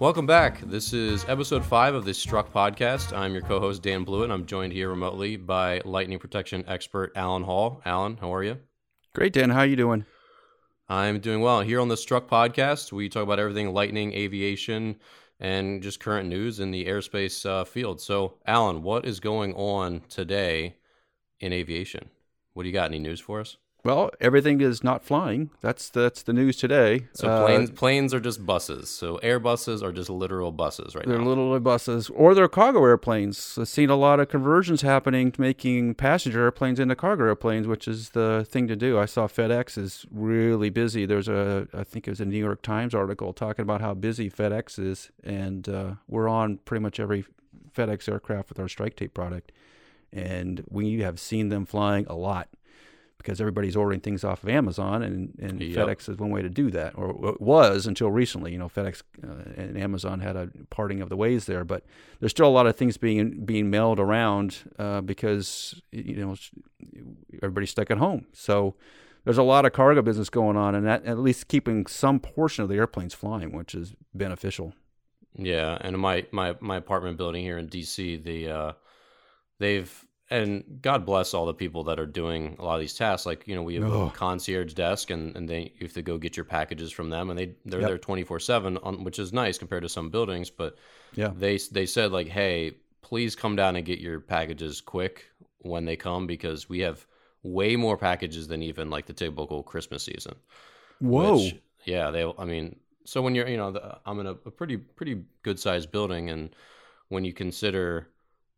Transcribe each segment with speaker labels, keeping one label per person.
Speaker 1: Welcome back. This is episode five of the Struck podcast. I'm your co-host Dan Blewett. and I'm joined here remotely by lightning protection expert Alan Hall. Alan, how are you?
Speaker 2: Great, Dan. How are you doing?
Speaker 1: I'm doing well. Here on the Struck podcast, we talk about everything lightning, aviation, and just current news in the airspace uh, field. So, Alan, what is going on today in aviation? What do you got? Any news for us?
Speaker 2: Well, everything is not flying. That's that's the news today.
Speaker 1: So planes uh, planes are just buses. So Airbuses are just literal buses right
Speaker 2: they're
Speaker 1: now.
Speaker 2: They're literal buses, or they're cargo airplanes. I've seen a lot of conversions happening, to making passenger airplanes into cargo airplanes, which is the thing to do. I saw FedEx is really busy. There's a I think it was a New York Times article talking about how busy FedEx is, and uh, we're on pretty much every FedEx aircraft with our Strike Tape product, and we have seen them flying a lot because everybody's ordering things off of Amazon, and, and yep. FedEx is one way to do that, or it was until recently. You know, FedEx uh, and Amazon had a parting of the ways there, but there's still a lot of things being being mailed around uh, because you know everybody's stuck at home. So there's a lot of cargo business going on, and that at least keeping some portion of the airplanes flying, which is beneficial.
Speaker 1: Yeah, and my my my apartment building here in DC, the uh, they've and God bless all the people that are doing a lot of these tasks. Like you know, we have a concierge desk, and, and they you have to go get your packages from them, and they they're yep. there twenty four seven, which is nice compared to some buildings. But yeah, they they said like, hey, please come down and get your packages quick when they come because we have way more packages than even like the typical Christmas season.
Speaker 2: Whoa. Which,
Speaker 1: yeah, they. I mean, so when you're you know, the, I'm in a, a pretty pretty good sized building, and when you consider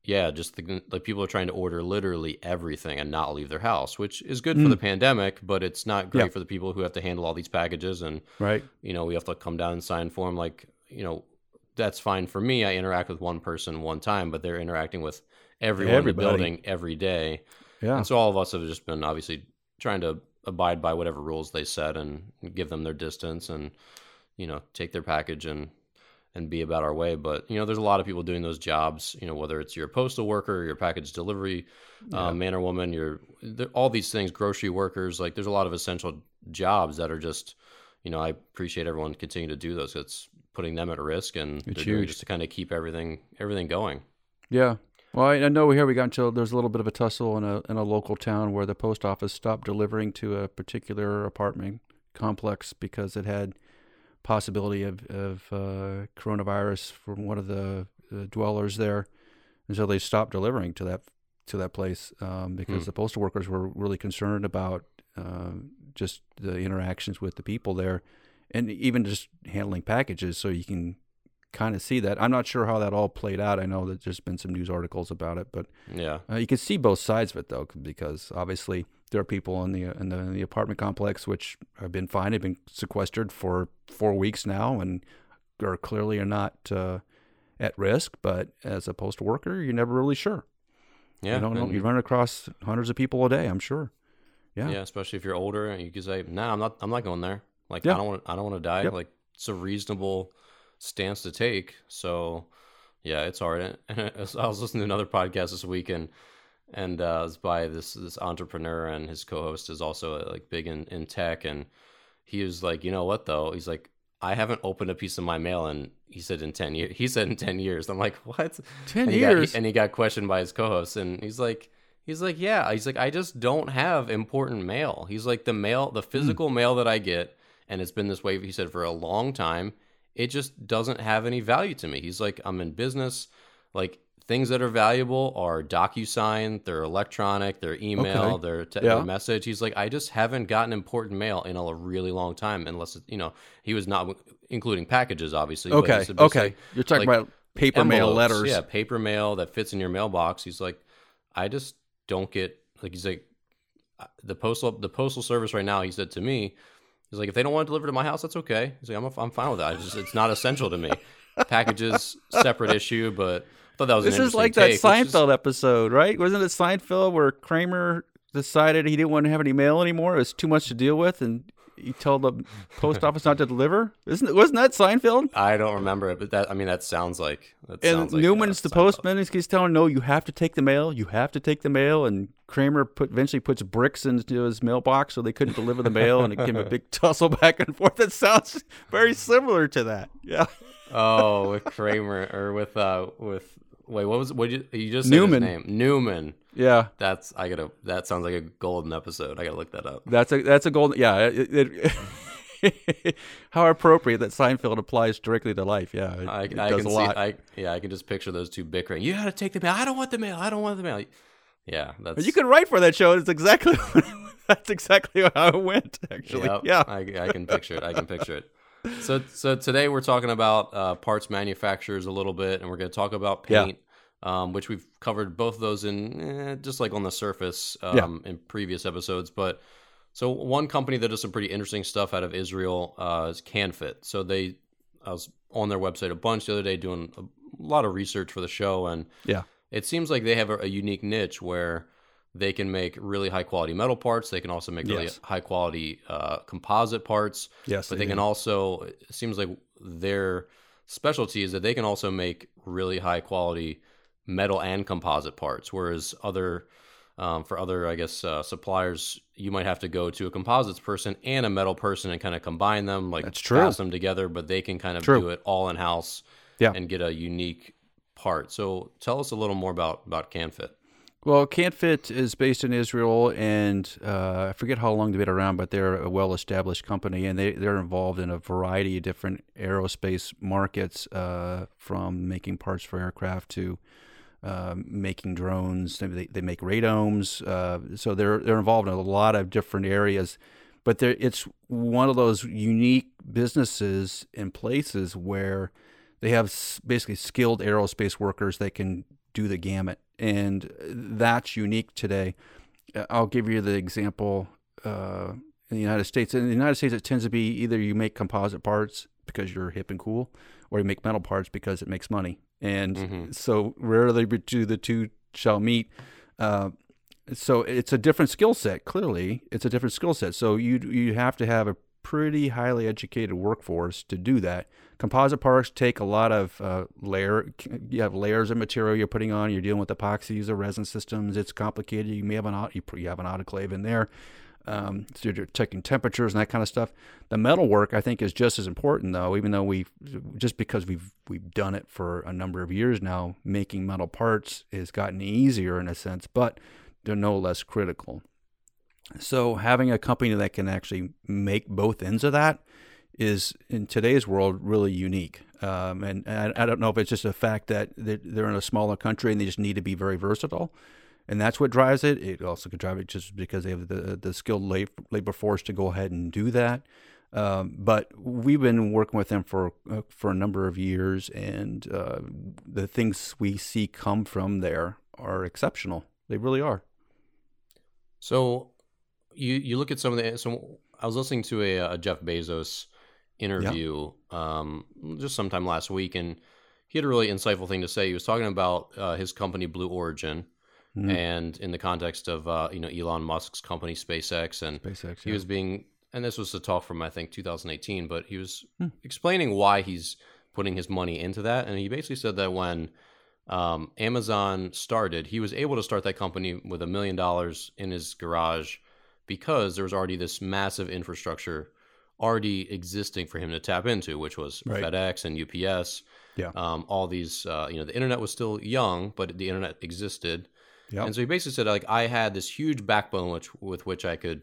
Speaker 1: yeah, just the, like people are trying to order literally everything and not leave their house, which is good mm. for the pandemic, but it's not great yeah. for the people who have to handle all these packages and
Speaker 2: right.
Speaker 1: You know, we have to come down and sign for them. Like, you know, that's fine for me. I interact with one person one time, but they're interacting with everyone Everybody. in the building every day. Yeah. And so all of us have just been obviously trying to abide by whatever rules they set and give them their distance and you know take their package and and be about our way. But you know, there's a lot of people doing those jobs. You know, whether it's your postal worker, your package delivery uh, yeah. uh, man or woman, your all these things, grocery workers. Like, there's a lot of essential jobs that are just. You know, I appreciate everyone continuing to do those. It's putting them at risk, and it's they're huge. doing just to kind of keep everything everything going.
Speaker 2: Yeah. Well, I, I know here we got until there's a little bit of a tussle in a in a local town where the post office stopped delivering to a particular apartment complex because it had possibility of, of uh, coronavirus from one of the uh, dwellers there, and so they stopped delivering to that to that place um, because hmm. the postal workers were really concerned about uh, just the interactions with the people there, and even just handling packages. So you can kind of see that. I'm not sure how that all played out. I know that there's been some news articles about it, but
Speaker 1: yeah,
Speaker 2: uh, you can see both sides of it though, because obviously there are people in the in the, in the apartment complex which have been fine, have been sequestered for four weeks now, and are clearly are not uh, at risk. But as a postal worker, you're never really sure. Yeah, you don't know. You run across hundreds of people a day. I'm sure.
Speaker 1: Yeah, yeah. Especially if you're older, and you can say, "No, nah, I'm not. I'm not going there. Like, yeah. I don't want. I don't want to die. Yep. Like, it's a reasonable stance to take. So, yeah, it's hard. And I was listening to another podcast this week, and and uh, it's by this this entrepreneur and his co-host is also uh, like big in, in tech. And he was like you know what though? He's like i haven't opened a piece of my mail and he said in 10 years he said in 10 years. I'm like what?
Speaker 2: 10
Speaker 1: and
Speaker 2: years
Speaker 1: got, and he got questioned by his co-host. And he's like he's like yeah. He's like i just don't have important mail. He's like the mail the hmm. physical mm. mail that i get and it's been this way he said for a long time. It just doesn't have any value to me. He's like i'm in business. Like things that are valuable are DocuSign, they're electronic, their email, okay. their, te- yeah. their message. He's like, I just haven't gotten important mail in a really long time, unless it, you know he was not including packages, obviously.
Speaker 2: Okay, okay, you're talking like, about paper mail letters,
Speaker 1: yeah, paper mail that fits in your mailbox. He's like, I just don't get like he's like the postal the postal service right now. He said to me, he's like, if they don't want to deliver to my house, that's okay. He's like, I'm I'm fine with that. It's, just, it's not essential to me. Packages separate issue, but I thought that was
Speaker 2: this is like
Speaker 1: take,
Speaker 2: that Seinfeld is... episode, right? Wasn't it Seinfeld where Kramer decided he didn't want to have any mail anymore? It was too much to deal with, and he told the post office not to deliver. Isn't it, wasn't that Seinfeld?
Speaker 1: I don't remember it, but that I mean that sounds like. That
Speaker 2: and
Speaker 1: sounds
Speaker 2: Newman's
Speaker 1: like,
Speaker 2: uh, the postman. He's telling no, you have to take the mail. You have to take the mail. And Kramer put eventually puts bricks into his mailbox so they couldn't deliver the mail, and it became a big tussle back and forth. It sounds very similar to that. Yeah.
Speaker 1: Oh, with Kramer or with uh with wait, what was what you, you just Newman. name? Newman.
Speaker 2: Yeah,
Speaker 1: that's I gotta. That sounds like a golden episode. I gotta look that up.
Speaker 2: That's a that's a golden. Yeah, it, it how appropriate that Seinfeld applies directly to life. Yeah, it,
Speaker 1: I, I can see. I, yeah, I can just picture those two bickering. You got to take the mail. I don't want the mail. I don't want the mail. Yeah, that's.
Speaker 2: You can write for that show. It's exactly. that's exactly how it went. Actually, yep, yeah.
Speaker 1: I, I can picture it. I can picture it. So, so today we're talking about uh, parts manufacturers a little bit, and we're going to talk about paint. Yeah um, which we've covered both of those in eh, just like on the surface um, yeah. in previous episodes. But so one company that does some pretty interesting stuff out of Israel uh, is Kanfit. So they, I was on their website a bunch the other day doing a lot of research for the show, and
Speaker 2: yeah,
Speaker 1: it seems like they have a, a unique niche where they can make really high quality metal parts. They can also make really yes. high quality uh, composite parts.
Speaker 2: Yes,
Speaker 1: but they, they can also. It seems like their specialty is that they can also make really high quality metal and composite parts, whereas other um, for other, I guess, uh, suppliers, you might have to go to a composites person and a metal person and kind of combine them, like
Speaker 2: That's true.
Speaker 1: pass them together. But they can kind of true. do it all in house,
Speaker 2: yeah.
Speaker 1: and get a unique part. So tell us a little more about about Kanfit.
Speaker 2: Well, Kanfit is based in Israel, and uh, I forget how long they've been around, but they're a well-established company, and they they're involved in a variety of different aerospace markets, uh, from making parts for aircraft to um, making drones. They, they make radomes, uh, so they're they're involved in a lot of different areas. But it's one of those unique businesses and places where they have basically skilled aerospace workers that can do the gamut, and that's unique today. Uh, I'll give you the example uh, in the United States. In the United States, it tends to be either you make composite parts because you're hip and cool, or you make metal parts because it makes money and mm-hmm. so rarely do the two shall meet. Uh, so it's a different skill set. Clearly, it's a different skill set. So you you have to have a pretty highly educated workforce to do that. Composite parts take a lot of uh, layer. You have layers of material you're putting on. You're dealing with epoxies or resin systems. It's complicated. You may have an you have an autoclave in there um, so you're checking temperatures and that kind of stuff. The metal work, I think, is just as important, though. Even though we, just because we've we've done it for a number of years now, making metal parts has gotten easier in a sense, but they're no less critical. So having a company that can actually make both ends of that is in today's world really unique. Um, and I, I, don't know if it's just a fact that they're in a smaller country and they just need to be very versatile and that's what drives it. It also could drive it just because they have the the skilled labor force to go ahead and do that. Um, but we've been working with them for uh, for a number of years, and uh, the things we see come from there are exceptional. They really are.
Speaker 1: So, you you look at some of the. So I was listening to a, a Jeff Bezos interview yeah. um, just sometime last week, and he had a really insightful thing to say. He was talking about uh, his company Blue Origin Mm-hmm. and in the context of uh, you know Elon Musk's company SpaceX, and
Speaker 2: SpaceX,
Speaker 1: he was being, and this was a talk from I think 2018, but he was hmm. explaining why he's putting his money into that, and he basically said that when um, Amazon started, he was able to start that company with a million dollars in his garage because there was already this massive infrastructure already existing for him to tap into, which was right. FedEx and UPS.
Speaker 2: Yeah.
Speaker 1: Um, all these, uh, you know, the internet was still young, but the internet existed. Yep. And so he basically said, like, I had this huge backbone which, with which I could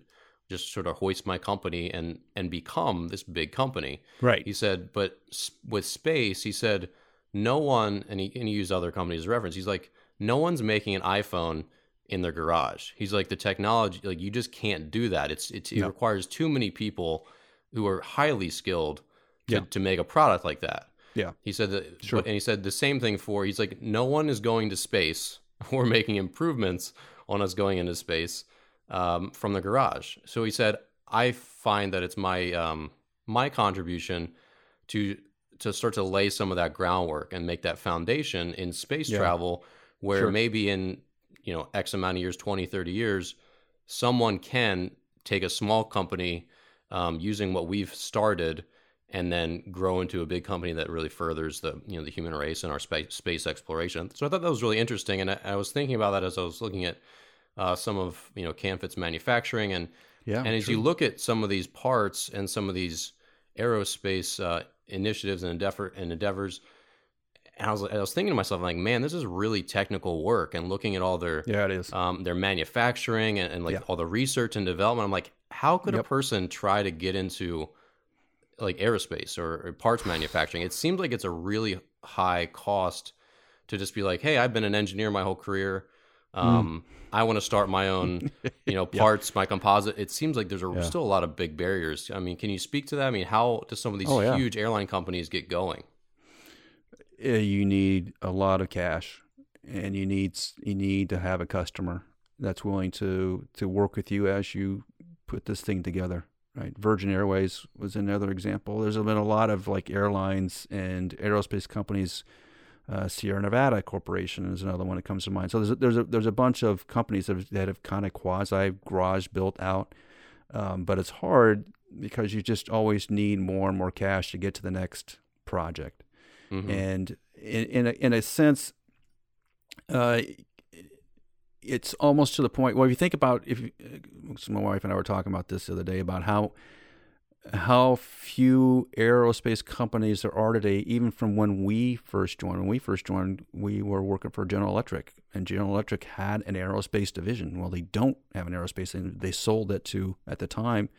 Speaker 1: just sort of hoist my company and and become this big company.
Speaker 2: Right.
Speaker 1: He said, but with space, he said, no one, and he, and he used other companies as reference. He's like, no one's making an iPhone in their garage. He's like, the technology, like, you just can't do that. It's, it's it requires too many people who are highly skilled to, yeah. to make a product like that.
Speaker 2: Yeah.
Speaker 1: He said that, sure. and he said the same thing for, he's like, no one is going to space we're making improvements on us going into space um, from the garage. So he said, I find that it's my um, my contribution to to start to lay some of that groundwork and make that foundation in space yeah. travel where sure. maybe in you know x amount of years 20 30 years someone can take a small company um, using what we've started and then grow into a big company that really furthers the you know the human race and our space space exploration. So I thought that was really interesting, and I, I was thinking about that as I was looking at uh, some of you know Kanfit's manufacturing, and
Speaker 2: yeah,
Speaker 1: and as true. you look at some of these parts and some of these aerospace uh, initiatives and endeavor and endeavors. And I was I was thinking to myself like, man, this is really technical work. And looking at all their
Speaker 2: yeah, it is
Speaker 1: um, their manufacturing and, and like yeah. all the research and development. I'm like, how could yep. a person try to get into like aerospace or, or parts manufacturing? It seems like it's a really high cost to just be like, hey, I've been an engineer my whole career. Hmm. Um, mm. I want to start my own, you know, parts, my composite. It seems like there's a, yeah. still a lot of big barriers. I mean, can you speak to that? I mean, how do some of these oh, yeah. huge airline companies get going?
Speaker 2: You need a lot of cash, and you need you need to have a customer that's willing to to work with you as you put this thing together. Right, Virgin Airways was another example. There's been a lot of like airlines and aerospace companies uh, Sierra Nevada Corporation is another one that comes to mind. So there's a, there's a, there's a bunch of companies that have, that have kind of quasi garage built out, um, but it's hard because you just always need more and more cash to get to the next project. Mm-hmm. And in in a, in a sense, uh, it's almost to the point. Well, if you think about if uh, my wife and I were talking about this the other day about how how few aerospace companies there are today, even from when we first joined. When we first joined, we were working for General Electric, and General Electric had an aerospace division. Well, they don't have an aerospace, and they sold it to, at the time,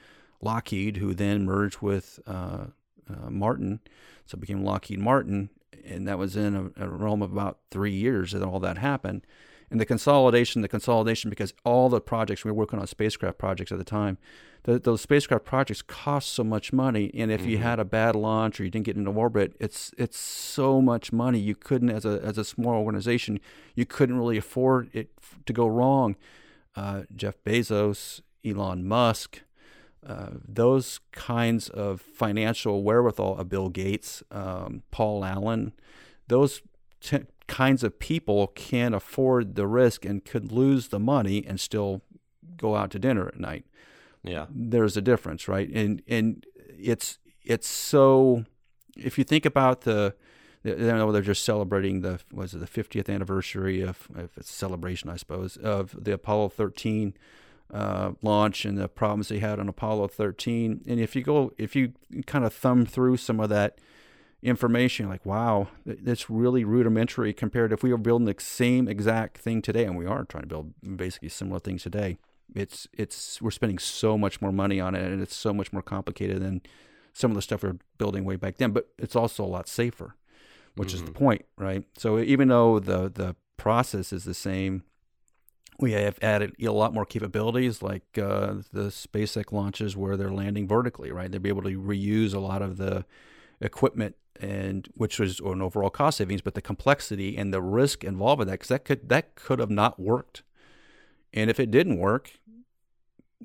Speaker 2: Lockheed, who then merged with uh, uh, Martin, so it became Lockheed Martin, and that was in a, a realm of about three years that all that happened. And the consolidation, the consolidation, because all the projects we were working on spacecraft projects at the time the, those spacecraft projects cost so much money, and if mm-hmm. you had a bad launch or you didn't get into orbit, it's it's so much money you couldn't as a as a small organization you couldn't really afford it to go wrong. Uh, Jeff Bezos, Elon Musk, uh, those kinds of financial wherewithal, of Bill Gates, um, Paul Allen, those t- kinds of people can afford the risk and could lose the money and still go out to dinner at night.
Speaker 1: Yeah.
Speaker 2: There's a difference right? And and it's it's so if you think about the I don't know they're just celebrating the was it the 50th anniversary of, of a celebration I suppose of the Apollo 13 uh, launch and the problems they had on Apollo 13 and if you go if you kind of thumb through some of that information like wow that's really rudimentary compared to if we were building the same exact thing today and we are trying to build basically similar things today it's it's we're spending so much more money on it, and it's so much more complicated than some of the stuff we are building way back then. But it's also a lot safer, which mm-hmm. is the mm-hmm. point, right? So even though the the process is the same, we have added a lot more capabilities, like uh, the SpaceX launches where they're landing vertically, right? They'll be able to reuse a lot of the equipment and which was an overall cost savings, but the complexity and the risk involved in that, because that could that could have not worked. And if it didn't work,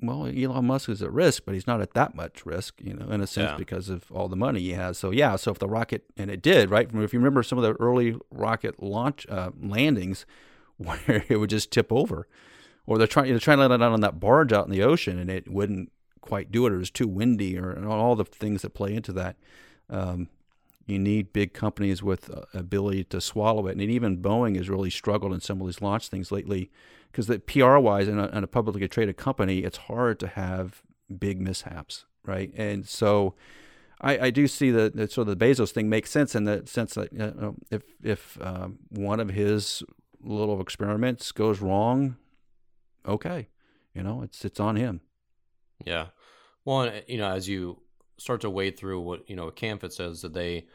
Speaker 2: well, Elon Musk is at risk, but he's not at that much risk, you know, in a sense yeah. because of all the money he has. So yeah, so if the rocket and it did right, if you remember some of the early rocket launch uh, landings, where it would just tip over, or they're trying they're trying to let it out on that barge out in the ocean and it wouldn't quite do it, or it was too windy, or all the things that play into that. Um, you need big companies with uh, ability to swallow it, and even Boeing has really struggled in some of these launch things lately because the PR wise in a, in a publicly traded company, it's hard to have big mishaps, right? And so I, I do see that, that sort of the Bezos thing makes sense in the sense that you know, if if um, one of his little experiments goes wrong, okay, you know it's it's on him.
Speaker 1: Yeah, well, you know, as you start to wade through what you know, Kanfit says that they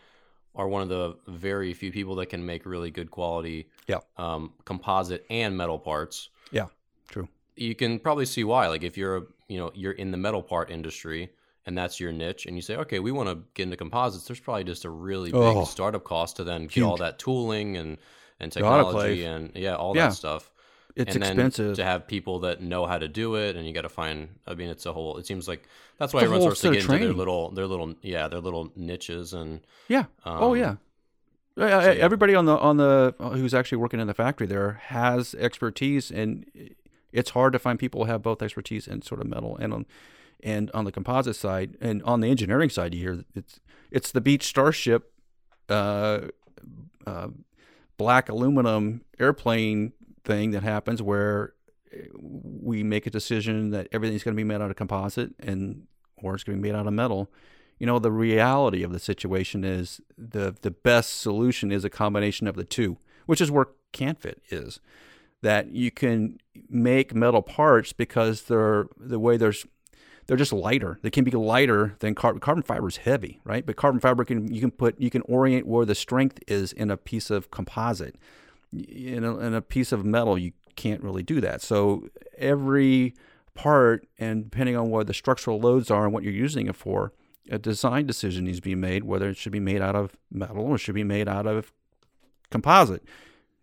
Speaker 1: are one of the very few people that can make really good quality
Speaker 2: yeah.
Speaker 1: um, composite and metal parts.
Speaker 2: Yeah, true.
Speaker 1: You can probably see why. Like if you're a, you know you're in the metal part industry and that's your niche, and you say, okay, we want to get into composites. There's probably just a really big oh, startup cost to then get huge. all that tooling and and technology and yeah, all yeah. that stuff.
Speaker 2: It's and expensive
Speaker 1: to have people that know how to do it, and you got to find. I mean, it's a whole. It seems like that's why everyone starts to get into their little, their little, yeah, their little niches and
Speaker 2: yeah. Um, oh yeah. So. Everybody on the on the who's actually working in the factory there has expertise, and it's hard to find people who have both expertise and sort of metal and on and on the composite side and on the engineering side. You hear it's it's the Beech Starship, uh, uh, black aluminum airplane thing that happens where eh, we make a decision that everything's going to be made out of composite and or it's going to be made out of metal you know, the reality of the situation is the the best solution is a combination of the two, which is where Kanfit is. That you can make metal parts because they're the way there's they're just lighter. They can be lighter than carbon. Carbon fiber is heavy, right? But carbon fiber can you can put you can orient where the strength is in a piece of composite. In a, in a piece of metal, you can't really do that. So every part, and depending on what the structural loads are and what you're using it for, a design decision needs to be made whether it should be made out of metal or should be made out of composite.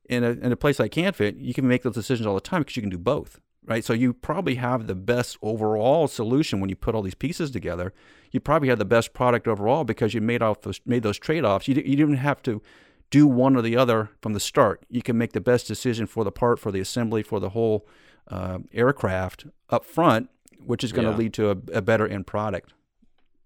Speaker 2: In a, in a place like Kanfit, you can make those decisions all the time because you can do both, right? So you probably have the best overall solution when you put all these pieces together. You probably have the best product overall because you made off those, made those trade offs. You, you didn't have to do one or the other from the start. You can make the best decision for the part, for the assembly, for the whole uh, aircraft up front, which is going to yeah. lead to a, a better end product.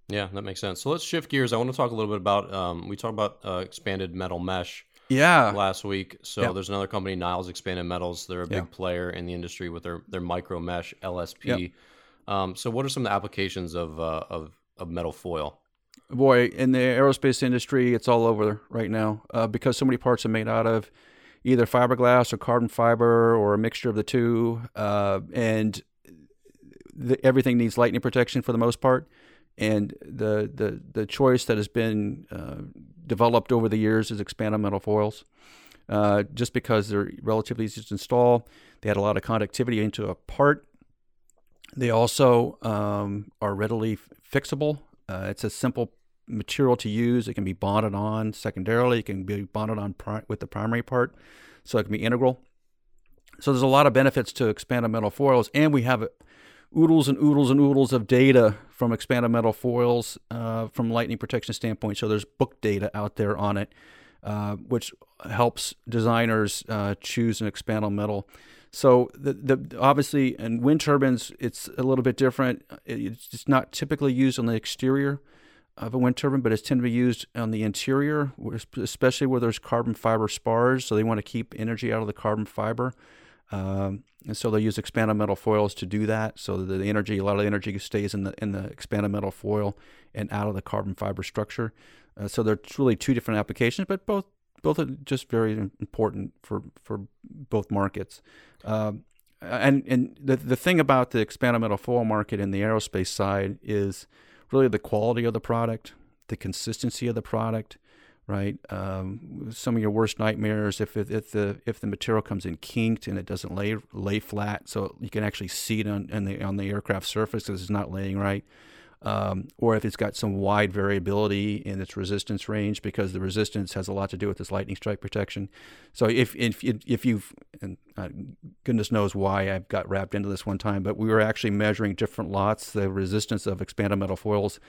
Speaker 1: Yeah, that makes sense. So let's shift gears. I want to talk a little bit about um, we talked about uh, expanded metal mesh.
Speaker 2: Yeah.
Speaker 1: Last week, so yeah. there's another company, Niles Expanded Metals. They're a big yeah. player in the industry with their their micro mesh LSP. Um, so what are some of the applications of uh, of of metal foil?
Speaker 2: Boy, in the aerospace industry, it's all over right now uh, because so many parts are made out of either fiberglass or carbon fiber or a mixture of the two, uh, and the, everything needs lightning protection for the most part and the the the choice that has been uh, developed over the years is expanded metal foils. Uh, just because they're relatively easy to install, they add a lot of conductivity into a part. They also um, are readily fixable. Uh, it's a simple material to use. It can be bonded on secondarily. It can be bonded on pri- with the primary part, so it can be integral. So there's a lot of benefits to expanded metal foils, and we have oodles and oodles and oodles of data from expanded metal foils uh, from lightning protection standpoint. So there's book data out there on it, uh, which helps designers uh, choose an expanded metal. So the, the obviously in wind turbines it's a little bit different. It's not typically used on the exterior of a wind turbine, but it's tend to be used on the interior, especially where there's carbon fiber spars. So they want to keep energy out of the carbon fiber. Um, and so they use expanded metal foils to do that. So that the energy, a lot of the energy stays in the in the expanded metal foil and out of the carbon fiber structure. Uh, so they're really two different applications, but both both are just very important for for both markets. Um, and and the the thing about the expanded metal foil market in the aerospace side is really the quality of the product, the consistency of the product, right? Um, some of your worst nightmares if, if, if the if the material comes in kinked and it doesn't lay lay flat, so you can actually see it on, on the on the aircraft surface because it's not laying right. Um, or if it's got some wide variability in its resistance range because the resistance has a lot to do with this lightning strike protection. So if if if you've and uh, goodness knows why I've got wrapped into this one time, but we were actually measuring different lots the resistance of expanded metal foils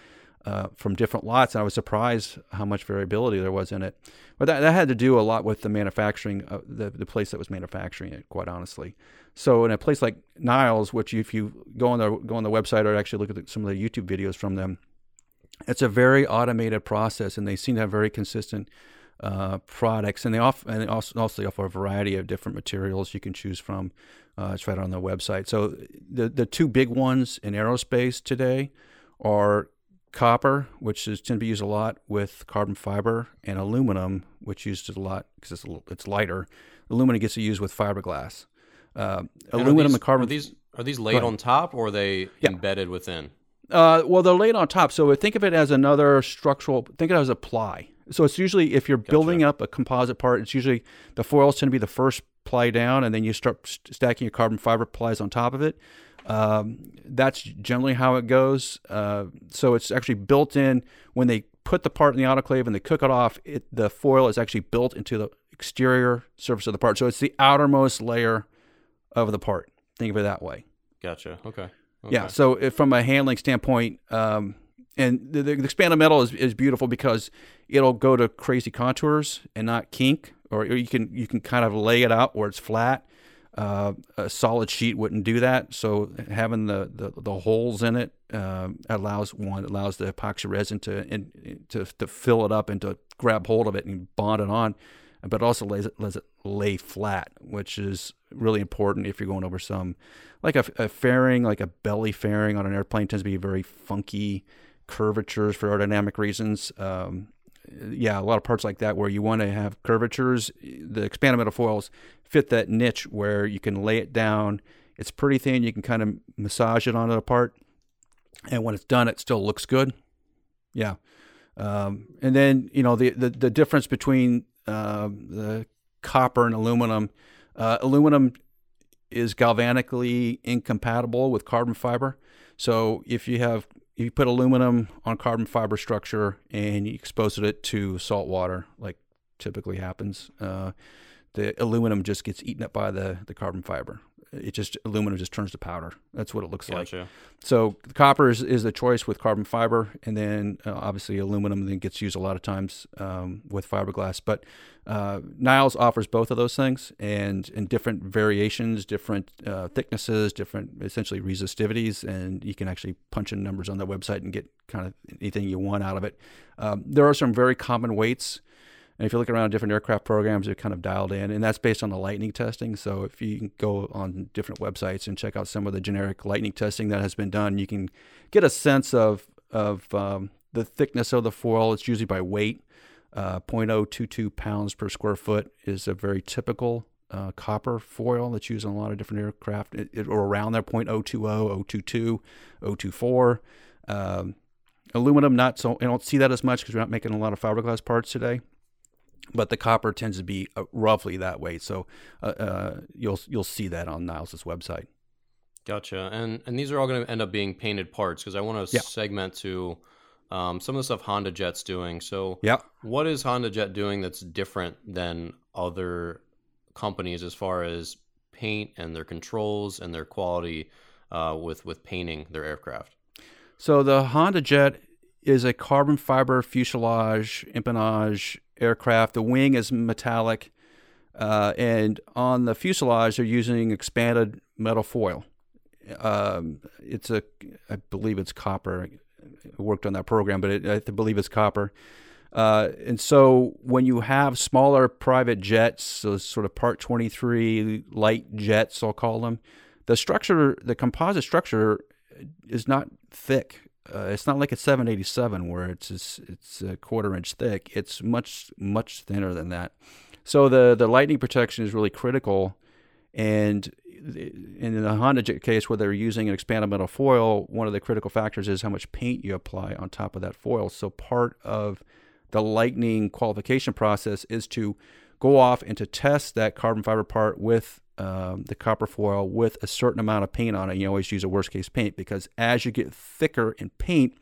Speaker 2: uh, from different lots. And I was surprised how much variability there was in it. But that, that had to do a lot with the manufacturing, uh, the, the place that was manufacturing it, quite honestly. So in a place like Niles, which if you go on the go on the website or actually look at the, some of the YouTube videos from them, it's a very automated process, and they seem to have very consistent uh, products. And they offer and they also, also offer a variety of different materials you can choose from. Uh, it's right on their website. So the the two big ones in aerospace today are copper, which is tend to be used a lot with carbon fiber, and aluminum, which used a lot because it's it's lighter. Aluminum gets used with fiberglass. Uh, aluminum
Speaker 1: these,
Speaker 2: and carbon.
Speaker 1: Are these are these laid on top or are they yeah. embedded within?
Speaker 2: Uh, well, they're laid on top. So think of it as another structural. Think of it as a ply. So it's usually if you're gotcha. building up a composite part, it's usually the foils tend to be the first ply down, and then you start stacking your carbon fiber plies on top of it. Um, that's generally how it goes. Uh, so it's actually built in when they put the part in the autoclave and they cook it off. It, the foil is actually built into the exterior surface of the part. So it's the outermost layer of the part. Think of it that way.
Speaker 1: Gotcha. Okay. okay.
Speaker 2: Yeah. So if, from a handling standpoint, um, and the, the, expanded metal is, is beautiful because it'll go to crazy contours and not kink, or, you can you can kind of lay it out where it's flat uh, a solid sheet wouldn't do that. So having the, the, the holes in it uh, allows one allows the epoxy resin to in, to to fill it up and to grab hold of it and bond it on, but also lays it, lets it lay flat, which is really important if you're going over some like a, a fairing, like a belly fairing on an airplane tends to be very funky curvatures for aerodynamic reasons. Um, yeah, a lot of parts like that where you want to have curvatures. The expanded metal foils fit that niche where you can lay it down. It's pretty thin. You can kind of massage it onto the part, and when it's done, it still looks good. Yeah, um, and then you know the the, the difference between uh, the copper and aluminum. Uh, aluminum is galvanically incompatible with carbon fiber. So if you have if you put aluminum on carbon fiber structure and you expose it to salt water, like typically happens, uh, the aluminum just gets eaten up by the, the carbon fiber it just aluminum just turns to powder. That's what it looks gotcha. like. So copper is, is the choice with carbon fiber, and then uh, obviously aluminum then gets used a lot of times um, with fiberglass. But uh, Niles offers both of those things, and in different variations, different uh, thicknesses, different essentially resistivities, and you can actually punch in numbers on their website and get kind of anything you want out of it. Um, there are some very common weights and if you look around different aircraft programs, they're kind of dialed in, and that's based on the lightning testing. So if you go on different websites and check out some of the generic lightning testing that has been done, you can get a sense of of um, the thickness of the foil. It's usually by weight. Uh, 0.022 pounds per square foot is a very typical uh, copper foil that's used on a lot of different aircraft, it, it, or around there 0.020, 022, 024. Um, aluminum, not so. I don't see that as much because we're not making a lot of fiberglass parts today but the copper tends to be uh, roughly that way. So uh, uh, you'll you'll see that on Niles' website.
Speaker 1: Gotcha. And and these are all going to end up being painted parts because I want to yeah. segment to um, some of the stuff HondaJet's doing. So
Speaker 2: yeah,
Speaker 1: what is HondaJet doing that's different than other companies as far as paint and their controls and their quality uh, with with painting their aircraft?
Speaker 2: So the HondaJet is a carbon fiber fuselage empennage aircraft. The wing is metallic, uh, and on the fuselage they're using expanded metal foil. Um, it's a, I believe it's copper. I worked on that program, but it, I believe it's copper. Uh, and so when you have smaller private jets, so sort of Part 23 light jets, I'll call them, the structure, the composite structure is not thick uh, it's not like a 787 where it's it's, a quarter inch thick. It's much much thinner than that. So the the lightning protection is really critical, and in the Honda case where they're using an expanded metal foil, one of the critical factors is how much paint you apply on top of that foil. So part of the lightning qualification process is to go off and to test that carbon fiber part with um, the copper foil with a certain amount of paint on it. You always use a worst case paint because as you get thicker in paint,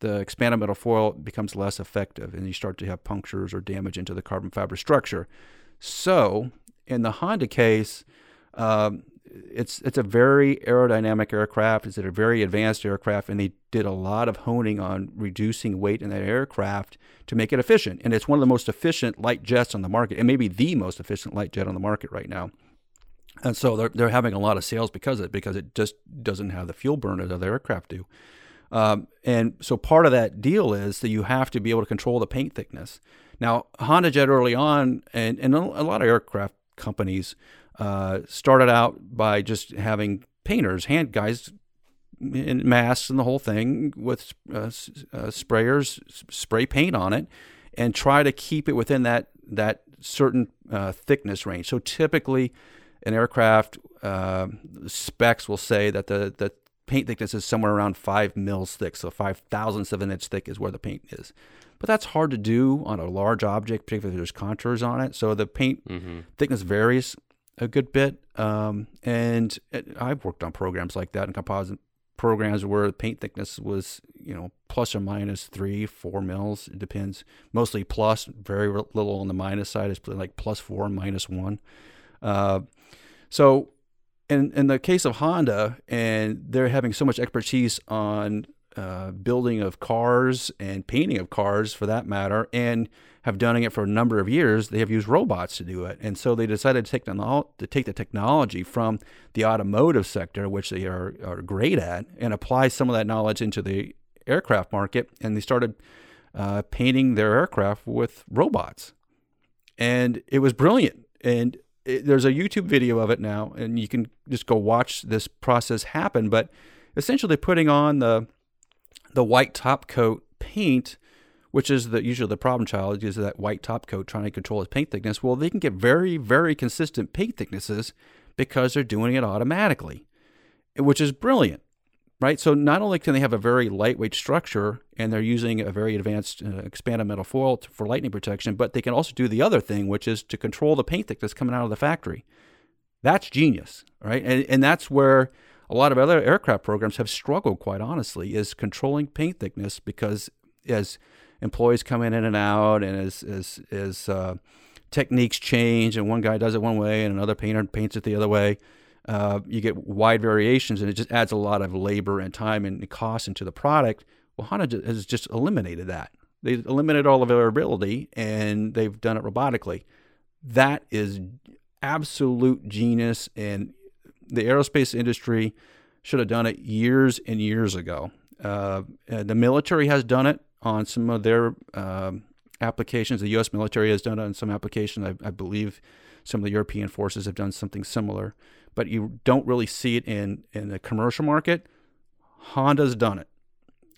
Speaker 2: the expanded metal foil becomes less effective and you start to have punctures or damage into the carbon fiber structure. So, in the Honda case, um, it's it's a very aerodynamic aircraft. It's a very advanced aircraft, and they did a lot of honing on reducing weight in that aircraft to make it efficient. And it's one of the most efficient light jets on the market, and maybe the most efficient light jet on the market right now and so they're they're having a lot of sales because of it because it just doesn't have the fuel burn that other aircraft do. Um, and so part of that deal is that you have to be able to control the paint thickness. Now, Honda HondaJet early on, and, and a lot of aircraft companies uh, started out by just having painters, hand guys in masks and the whole thing with uh, uh, sprayers spray paint on it and try to keep it within that that certain uh, thickness range. So typically an aircraft uh, specs will say that the, the paint thickness is somewhere around five mils thick, so five thousandths of an inch thick is where the paint is. But that's hard to do on a large object, particularly if there's contours on it. So the paint mm-hmm. thickness varies a good bit. Um, and it, I've worked on programs like that in composite programs where the paint thickness was, you know, plus or minus three, four mils. It depends. Mostly plus, very little on the minus side. It's like plus four, minus one. Uh, so, in in the case of Honda, and they're having so much expertise on uh, building of cars and painting of cars, for that matter, and have done it for a number of years. They have used robots to do it, and so they decided to take the, to take the technology from the automotive sector, which they are are great at, and apply some of that knowledge into the aircraft market. And they started uh, painting their aircraft with robots, and it was brilliant. And it, there's a YouTube video of it now, and you can just go watch this process happen. But essentially, putting on the the white top coat paint, which is the usually the problem child, is that white top coat trying to control its paint thickness. Well, they can get very, very consistent paint thicknesses because they're doing it automatically, which is brilliant right? So not only can they have a very lightweight structure and they're using a very advanced uh, expanded metal foil to, for lightning protection, but they can also do the other thing, which is to control the paint thickness coming out of the factory. That's genius, right? And, and that's where a lot of other aircraft programs have struggled, quite honestly, is controlling paint thickness because as employees come in and out and as, as, as uh, techniques change and one guy does it one way and another painter paints it the other way, uh, you get wide variations, and it just adds a lot of labor and time and cost into the product. Well, Honda has just eliminated that. They eliminated all the variability, and they've done it robotically. That is absolute genius, and the aerospace industry should have done it years and years ago. Uh, the military has done it on some of their um, applications. The U.S. military has done it on some applications. I, I, believe some of the European forces have done something similar but you don't really see it in in the commercial market. Honda's done it,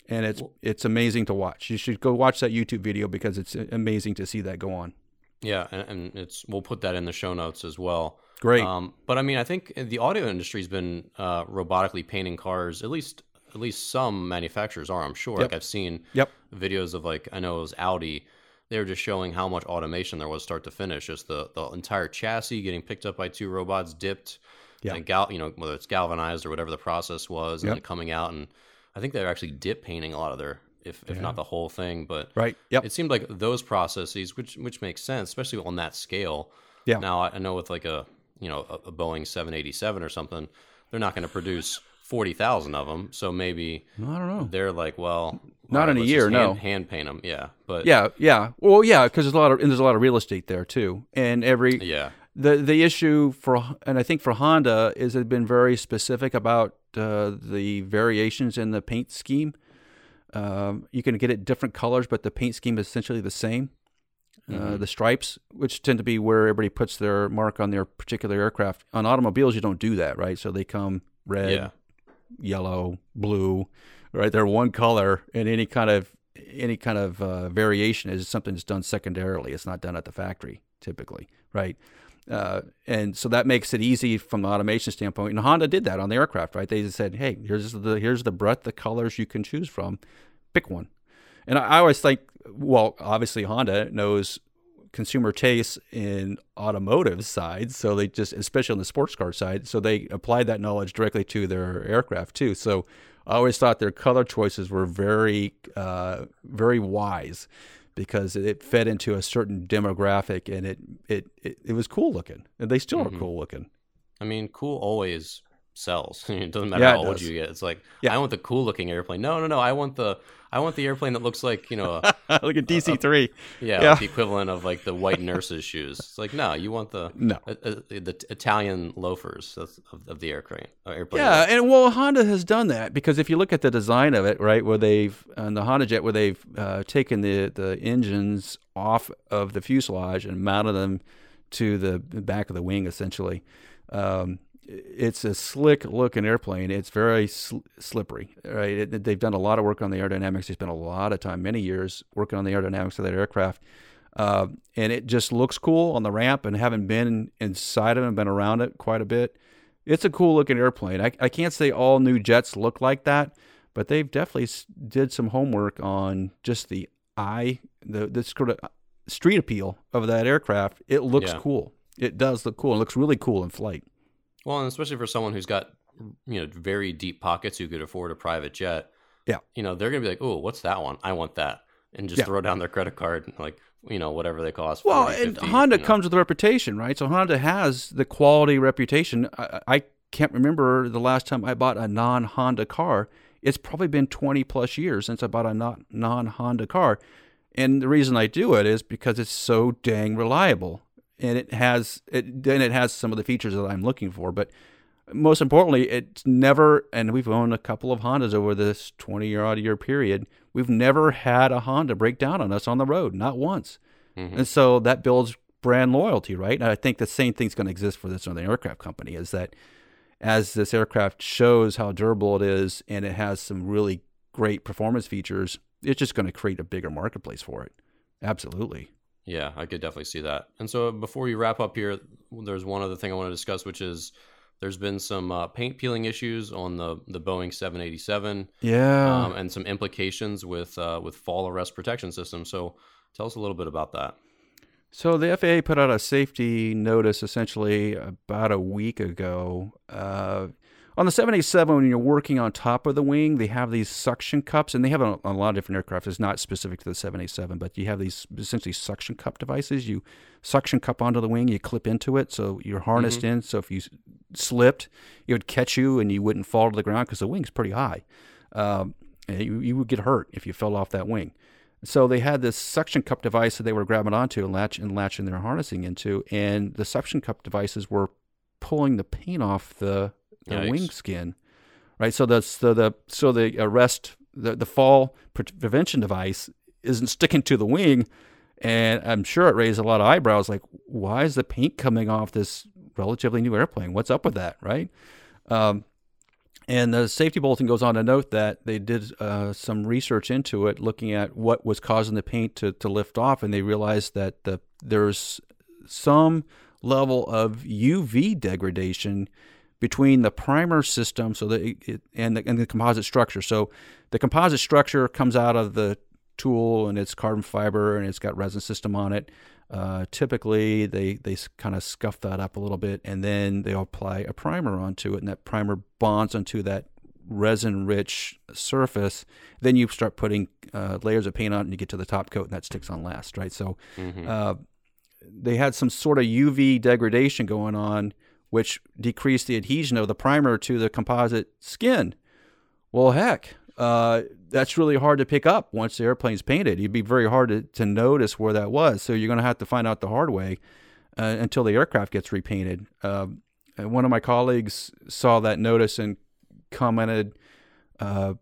Speaker 2: and it's it's amazing to watch. You should go watch that YouTube video because it's amazing to see that go on.
Speaker 1: Yeah, and, and it's we'll put that in the show notes as well.
Speaker 2: Great.
Speaker 1: Um, but I mean, I think the audio industry's been uh, robotically painting cars. At least at least some manufacturers are. I'm sure. Yep. Like I've seen
Speaker 2: yep.
Speaker 1: videos of like I know it was Audi they were just showing how much automation there was start to finish. Just the, the entire chassis getting picked up by two robots, dipped, yeah. and gal, you know, whether it's galvanized or whatever the process was, yep. and then coming out and I think they're actually dip painting a lot of their, if, if yeah. not the whole thing, but
Speaker 2: right. Yep.
Speaker 1: It seemed like those processes, which which makes sense, especially on that scale.
Speaker 2: Yeah.
Speaker 1: Now I know with like a you know a, a Boeing 787 or something, they're not going to produce forty thousand of them. So maybe
Speaker 2: I don't know.
Speaker 1: They're like, well,
Speaker 2: not right, in a year,
Speaker 1: hand,
Speaker 2: no.
Speaker 1: Hand paint them, yeah. But
Speaker 2: yeah, yeah. Well, yeah, because there's a lot of and there's a lot of real estate there too, and every
Speaker 1: yeah
Speaker 2: the the issue for and I think for Honda is it's been very specific about uh, the variations in the paint scheme. Um, you can get it different colors, but the paint scheme is essentially the same. Uh, mm-hmm. Uh, the stripes, which tend to be where everybody puts their mark on their particular aircraft. On automobiles, you don't do that, right? So they come red, yeah. yellow, blue, right? They're one color, and any kind of any kind of uh, variation is something that's done secondarily. It's not done at the factory typically, right? Uh, and so that makes it easy from the automation standpoint. And Honda did that on the aircraft, right? They just said, "Hey, here's the here's the breadth of colors you can choose from. Pick one." And I, I always think, well, obviously Honda knows consumer tastes in automotive side, so they just, especially on the sports car side, so they applied that knowledge directly to their aircraft too. So I always thought their color choices were very, uh, very wise because it fed into a certain demographic and it it it, it was cool looking and they still mm-hmm. are cool looking.
Speaker 1: I mean, cool always sells. it doesn't matter yeah, how old you get. It's like yeah. I want the cool looking airplane. No, no, no. I want the I want the airplane that looks like you know, a,
Speaker 2: like a DC three.
Speaker 1: Yeah, yeah. Like the equivalent of like the white nurse's shoes. It's like no, you want the
Speaker 2: no
Speaker 1: the Italian loafers of, of the airplane. Uh, airplane
Speaker 2: yeah, and well, Honda has done that because if you look at the design of it, right, where they've on the Honda Jet, where they've uh, taken the the engines off of the fuselage and mounted them to the back of the wing, essentially. Um, it's a slick looking airplane. It's very sl- slippery, right? It, they've done a lot of work on the aerodynamics. They spent a lot of time, many years, working on the aerodynamics of that aircraft. Uh, and it just looks cool on the ramp. And having been inside of it and been around it quite a bit, it's a cool looking airplane. I, I can't say all new jets look like that, but they've definitely did some homework on just the eye, the, the sort of street appeal of that aircraft. It looks yeah. cool. It does look cool. It looks really cool in flight.
Speaker 1: Well, and especially for someone who's got you know very deep pockets who could afford a private jet.
Speaker 2: Yeah,
Speaker 1: you know they're gonna be like, oh, what's that one? I want that, and just yeah. throw down their credit card, like you know whatever they cost.
Speaker 2: Well,
Speaker 1: 40,
Speaker 2: and Honda
Speaker 1: you know.
Speaker 2: comes with a reputation, right? So Honda has the quality reputation. I, I can't remember the last time I bought a non-Honda car. It's probably been 20 plus years since I bought a non-Honda car. And the reason I do it is because it's so dang reliable and it has it then it has some of the features that I'm looking for. But most importantly, it's never and we've owned a couple of Hondas over this 20 year odd year period. We've never had a Honda break down on us on the road, not once. Mm-hmm. And so that builds brand loyalty, right? And I think the same thing's going to exist for this other aircraft company is that as this aircraft shows how durable it is and it has some really great performance features, it's just going to create a bigger marketplace for it. Absolutely.
Speaker 1: Yeah, I could definitely see that. And so before we wrap up here, there's one other thing I want to discuss, which is there's been some uh, paint peeling issues on the the Boeing 787.
Speaker 2: Yeah,
Speaker 1: um, and some implications with uh, with fall arrest protection systems. So tell us a little bit about that.
Speaker 2: So the FAA put out a safety notice essentially about a week ago. Uh, on the 787, when you're working on top of the wing, they have these suction cups, and they have on a, lot of different aircraft. It's not specific to the 787, but you have these essentially suction cup devices. You suction cup onto the wing, you clip into it, so you're harnessed mm-hmm. in. So if you slipped, it would catch you, and you wouldn't fall to the ground because the wing's pretty high. Um, you, you would get hurt if you fell off that wing. So they had this suction cup device that they were grabbing onto and latch and latching their harnessing into, and the suction cup devices were pulling the paint off the the wing skin, right? So the so the so the arrest the the fall prevention device isn't sticking to the wing, and I'm sure it raised a lot of eyebrows. Like, why is the paint coming off this relatively new airplane? What's up with that, right? Um, and the safety bulletin goes on to note that they did uh, some research into it, looking at what was causing the paint to, to lift off, and they realized that the, there's some level of UV degradation between the primer system so that it, and, the, and the composite structure. So the composite structure comes out of the tool and it's carbon fiber and it's got resin system on it. Uh, typically, they they kind of scuff that up a little bit and then they apply a primer onto it, and that primer bonds onto that resin-rich surface. Then you start putting uh, layers of paint on, it and you get to the top coat, and that sticks on last, right? So. Mm-hmm. Uh, they had some sort of UV degradation going on which decreased the adhesion of the primer to the composite skin. Well, heck, uh, that's really hard to pick up once the airplane's painted. It'd be very hard to, to notice where that was. So you're going to have to find out the hard way uh, until the aircraft gets repainted. Uh, one of my colleagues saw that notice and commented, uh,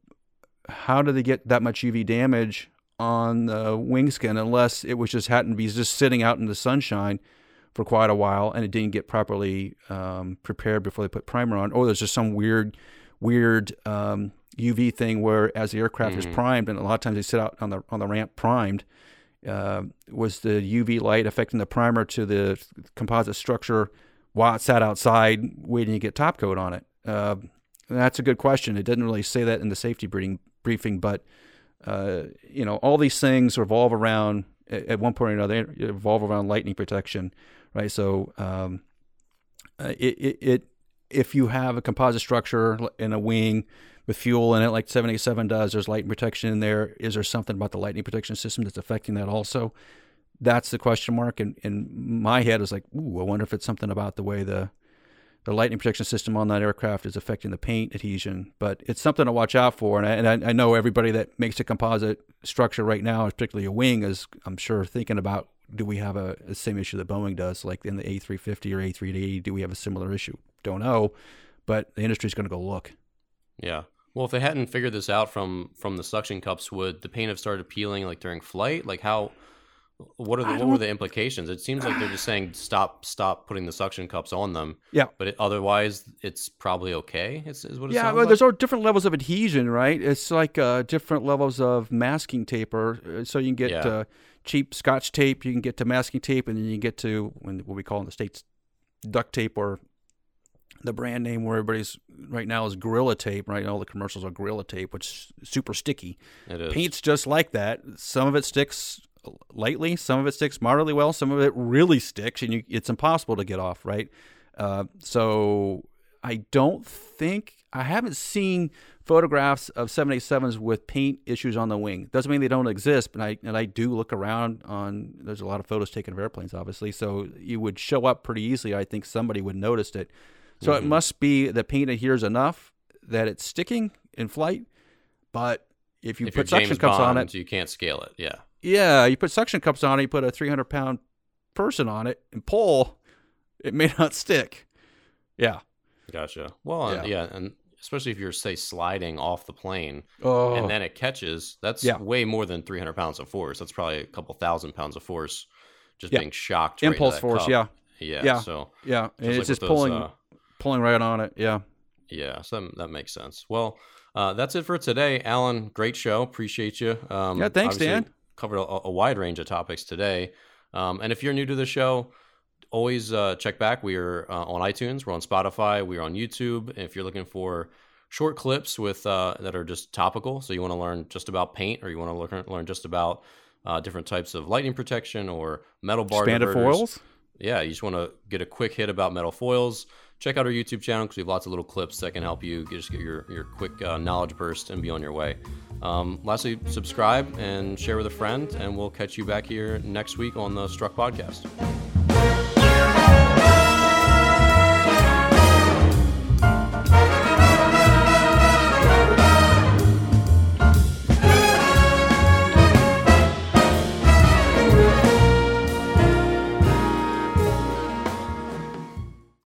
Speaker 2: "How did they get that much UV damage on the wing skin unless it was just happened to be just sitting out in the sunshine?" For quite a while, and it didn't get properly um, prepared before they put primer on. Or there's just some weird, weird um, UV thing where as the aircraft mm. is primed, and a lot of times they sit out on the on the ramp primed, uh, was the UV light affecting the primer to the composite structure while it sat outside waiting to get top coat on it? Uh, that's a good question. It didn't really say that in the safety briefing, briefing but uh, you know all these things revolve around at one point or another revolve around lightning protection right? So um, uh, it, it, it if you have a composite structure in a wing with fuel in it, like 787 does, there's lightning protection in there. Is there something about the lightning protection system that's affecting that also? That's the question mark. And in my head is like, ooh, I wonder if it's something about the way the the lightning protection system on that aircraft is affecting the paint adhesion. But it's something to watch out for. And I, and I know everybody that makes a composite structure right now, particularly a wing, is I'm sure thinking about do we have a, a same issue that Boeing does, like in the A350 or A380? Do we have a similar issue? Don't know, but the industry is going to go look.
Speaker 1: Yeah. Well, if they hadn't figured this out from from the suction cups, would the paint have started peeling like during flight? Like how? What are the what were the implications? It seems like they're just saying stop stop putting the suction cups on them.
Speaker 2: Yeah.
Speaker 1: But it, otherwise, it's probably okay. Is, is what it
Speaker 2: yeah.
Speaker 1: Well,
Speaker 2: like? there's all different levels of adhesion, right? It's like uh, different levels of masking tape, or uh, so you can get. Yeah. Uh, cheap Scotch tape. You can get to masking tape, and then you get to what we call in the states duct tape, or the brand name where everybody's right now is Gorilla Tape. Right, all the commercials are Gorilla Tape, which is super sticky.
Speaker 1: It is.
Speaker 2: Paint's just like that. Some of it sticks lightly, some of it sticks moderately well, some of it really sticks, and you, it's impossible to get off. Right. Uh, so I don't think I haven't seen photographs of 787s with paint issues on the wing. Doesn't mean they don't exist, but I and I do look around on. There's a lot of photos taken of airplanes, obviously, so you would show up pretty easily. I think somebody would notice it. So mm-hmm. it must be the paint adheres enough that it's sticking in flight. But if you
Speaker 1: if
Speaker 2: put suction cups
Speaker 1: Bond,
Speaker 2: on it,
Speaker 1: you can't scale it. Yeah.
Speaker 2: Yeah, you put suction cups on it. You put a 300 pound person on it and pull, it may not stick. Yeah.
Speaker 1: Gotcha. Well, yeah, yeah and especially if you're say sliding off the plane
Speaker 2: oh.
Speaker 1: and then it catches that's yeah. way more than 300 pounds of force that's probably a couple thousand pounds of force just yeah. being shocked
Speaker 2: impulse
Speaker 1: right
Speaker 2: force yeah.
Speaker 1: yeah yeah so
Speaker 2: yeah and it's like just pulling uh, pulling right on it yeah
Speaker 1: yeah so that, that makes sense well uh, that's it for today. Alan, great show. Appreciate you.
Speaker 2: Um, yeah, thanks, Dan.
Speaker 1: Covered a, a, wide range of topics today. Um, and if you're new to the show, always uh, check back. We are uh, on iTunes, we're on Spotify, we're on YouTube. If you're looking for short clips with uh, that are just topical, so you want to learn just about paint, or you want to learn, learn just about uh, different types of lightning protection or metal bar
Speaker 2: expanded foils.
Speaker 1: Yeah, you just want to get a quick hit about metal foils. Check out our YouTube channel because we have lots of little clips that can help you just get your your quick uh, knowledge burst and be on your way. Um, lastly, subscribe and share with a friend, and we'll catch you back here next week on the Struck Podcast.